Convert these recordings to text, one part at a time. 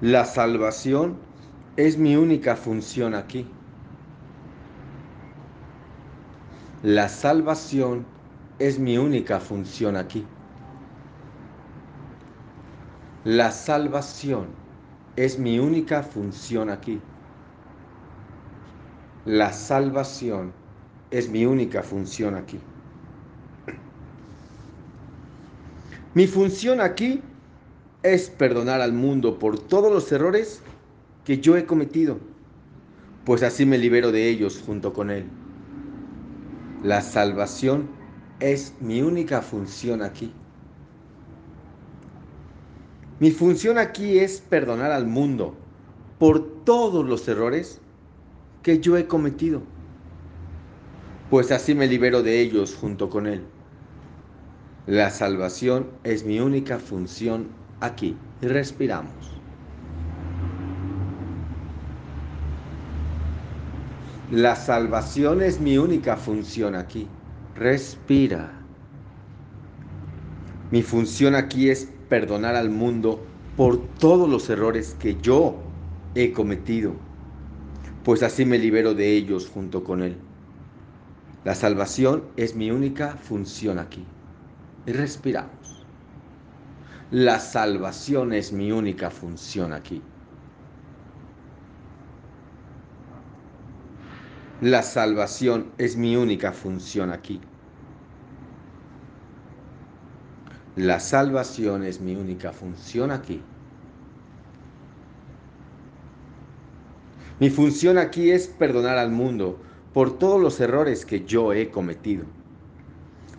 La salvación es mi única función aquí. La salvación es mi única función aquí. La salvación es mi única función aquí. La salvación es mi única función aquí. Mi función aquí es perdonar al mundo por todos los errores que yo he cometido, pues así me libero de ellos junto con Él. La salvación es mi única función aquí. Mi función aquí es perdonar al mundo por todos los errores que yo he cometido, pues así me libero de ellos junto con Él. La salvación es mi única función aquí respiramos. La salvación es mi única función aquí. Respira. Mi función aquí es perdonar al mundo por todos los errores que yo he cometido, pues así me libero de ellos junto con Él. La salvación es mi única función aquí. Respiramos. La salvación es mi única función aquí. La salvación es mi única función aquí. La salvación es mi única función aquí. Mi función aquí es perdonar al mundo por todos los errores que yo he cometido,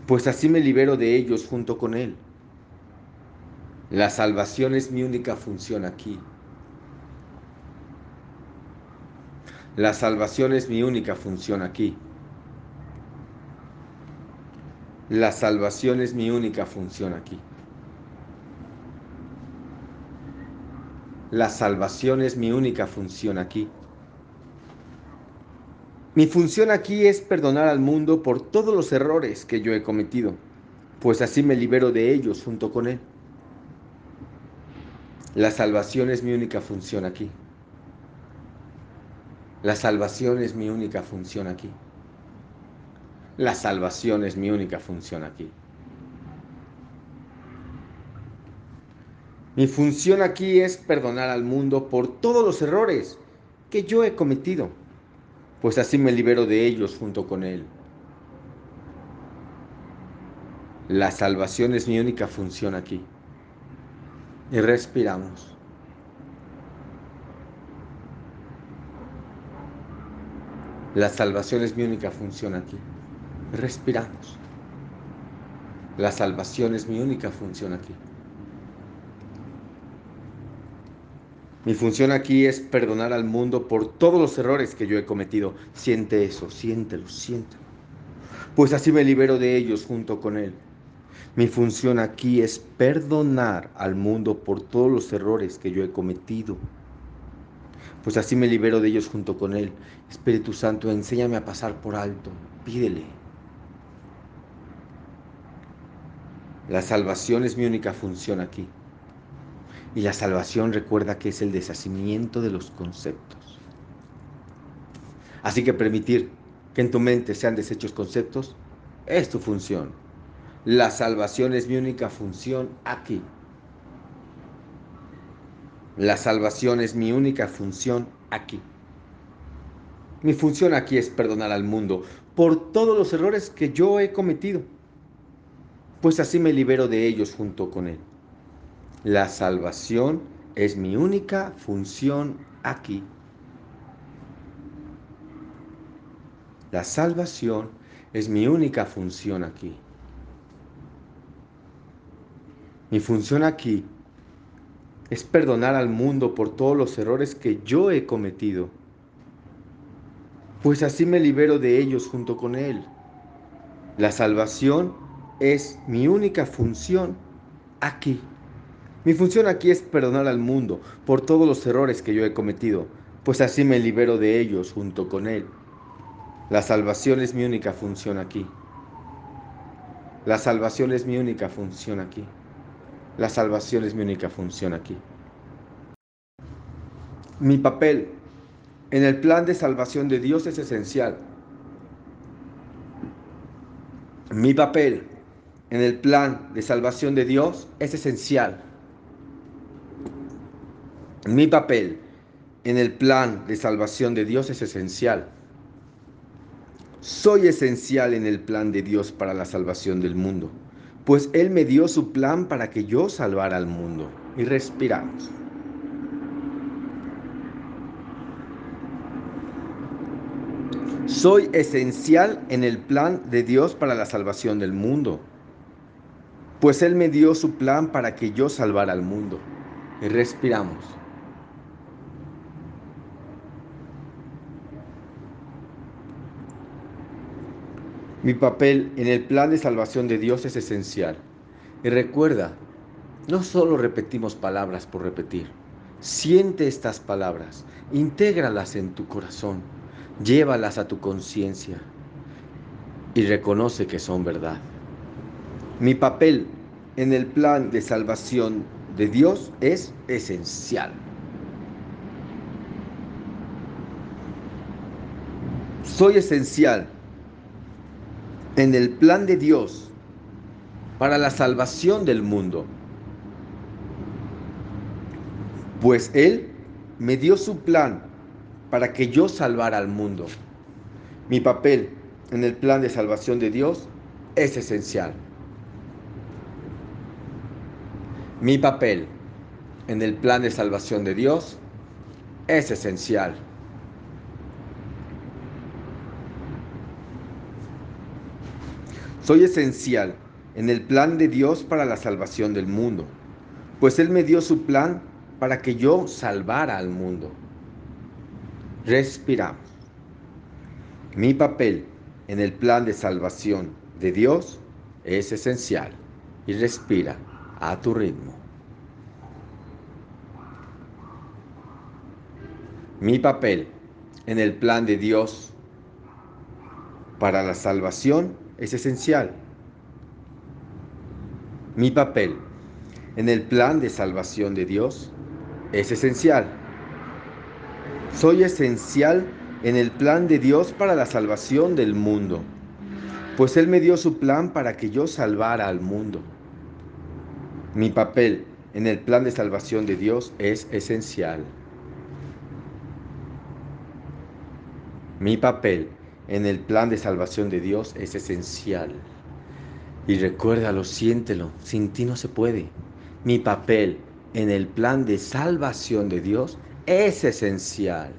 pues así me libero de ellos junto con Él. La salvación es mi única función aquí. La salvación es mi única función aquí. La salvación es mi única función aquí. La salvación es mi única función aquí. Mi función aquí es perdonar al mundo por todos los errores que yo he cometido, pues así me libero de ellos junto con Él. La salvación es mi única función aquí. La salvación es mi única función aquí. La salvación es mi única función aquí. Mi función aquí es perdonar al mundo por todos los errores que yo he cometido, pues así me libero de ellos junto con Él. La salvación es mi única función aquí y respiramos. La salvación es mi única función aquí. Respiramos. La salvación es mi única función aquí. Mi función aquí es perdonar al mundo por todos los errores que yo he cometido. Siente eso, siéntelo, siéntelo. Pues así me libero de ellos junto con Él. Mi función aquí es perdonar al mundo por todos los errores que yo he cometido. Pues así me libero de ellos junto con Él. Espíritu Santo, enséñame a pasar por alto. Pídele. La salvación es mi única función aquí. Y la salvación recuerda que es el deshacimiento de los conceptos. Así que permitir que en tu mente sean deshechos conceptos es tu función. La salvación es mi única función aquí. La salvación es mi única función aquí. Mi función aquí es perdonar al mundo por todos los errores que yo he cometido, pues así me libero de ellos junto con Él. La salvación es mi única función aquí. La salvación es mi única función aquí. Mi función aquí es perdonar al mundo por todos los errores que yo he cometido, pues así me libero de ellos junto con Él. La salvación es mi única función aquí. Mi función aquí es perdonar al mundo por todos los errores que yo he cometido, pues así me libero de ellos junto con Él. La salvación es mi única función aquí. La salvación es mi única función aquí. La salvación es mi única función aquí. Mi papel en el plan de salvación de Dios es esencial. Mi papel en el plan de salvación de Dios es esencial. Mi papel en el plan de salvación de Dios es esencial. Soy esencial en el plan de Dios para la salvación del mundo, pues Él me dio su plan para que yo salvara al mundo. Y respiramos. Soy esencial en el plan de Dios para la salvación del mundo, pues Él me dio su plan para que yo salvara al mundo. Y respiramos. Mi papel en el plan de salvación de Dios es esencial. Y recuerda, no solo repetimos palabras por repetir. Siente estas palabras, intégralas en tu corazón llévalas a tu conciencia y reconoce que son verdad. Mi papel en el plan de salvación de Dios es esencial. Soy esencial en el plan de Dios para la salvación del mundo, pues Él me dio su plan para que yo salvara al mundo. Mi papel en el plan de salvación de Dios es esencial. Mi papel en el plan de salvación de Dios es esencial. Soy esencial en el plan de Dios para la salvación del mundo, pues Él me dio su plan para que yo salvara al mundo. Respiramos. Mi papel en el plan de salvación de Dios es esencial y respira a tu ritmo. Mi papel en el plan de Dios para la salvación es esencial. Mi papel en el plan de salvación de Dios es esencial. Soy esencial en el plan de Dios para la salvación del mundo, pues Él me dio su plan para que yo salvara al mundo. Mi papel en el plan de salvación de Dios es esencial. Mi papel en el plan de salvación de Dios es esencial. Y recuérdalo, siéntelo, sin ti no se puede. Mi papel en el plan de salvación de Dios es esencial.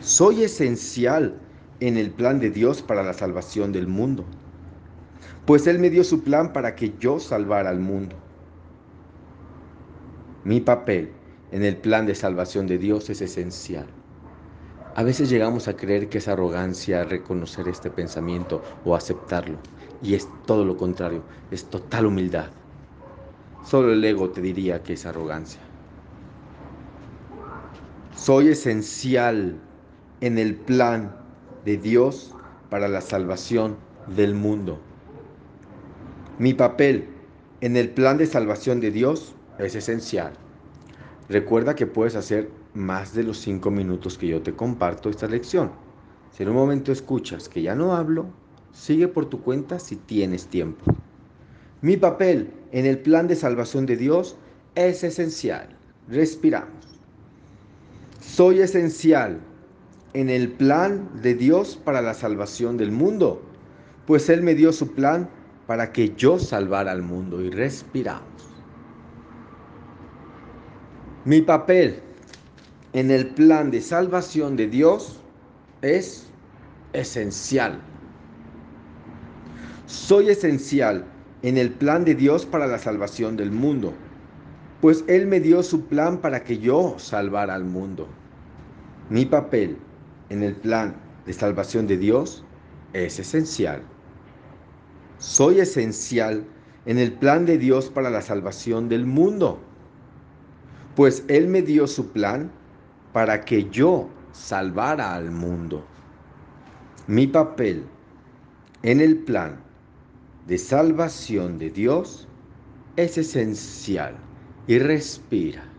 Soy esencial en el plan de Dios para la salvación del mundo, pues Él me dio su plan para que yo salvara al mundo. Mi papel en el plan de salvación de Dios es esencial. A veces llegamos a creer que es arrogancia reconocer este pensamiento o aceptarlo, y es todo lo contrario, es total humildad. Solo el ego te diría que es arrogancia. Soy esencial en el plan de Dios para la salvación del mundo. Mi papel en el plan de salvación de Dios es esencial. Recuerda que puedes hacer más de los cinco minutos que yo te comparto esta lección. Si en un momento escuchas que ya no hablo, sigue por tu cuenta si tienes tiempo. Mi papel en el plan de salvación de Dios es esencial. Respiramos. Soy esencial en el plan de Dios para la salvación del mundo, pues Él me dio su plan para que yo salvara al mundo y respiramos. Mi papel en el plan de salvación de Dios es esencial. Soy esencial en el plan de Dios para la salvación del mundo pues Él me dio su plan para que yo salvara al mundo. Mi papel en el plan de salvación de Dios es esencial. Soy esencial en el plan de Dios para la salvación del mundo, pues Él me dio su plan para que yo salvara al mundo. Mi papel en el plan de salvación de Dios es esencial y respira.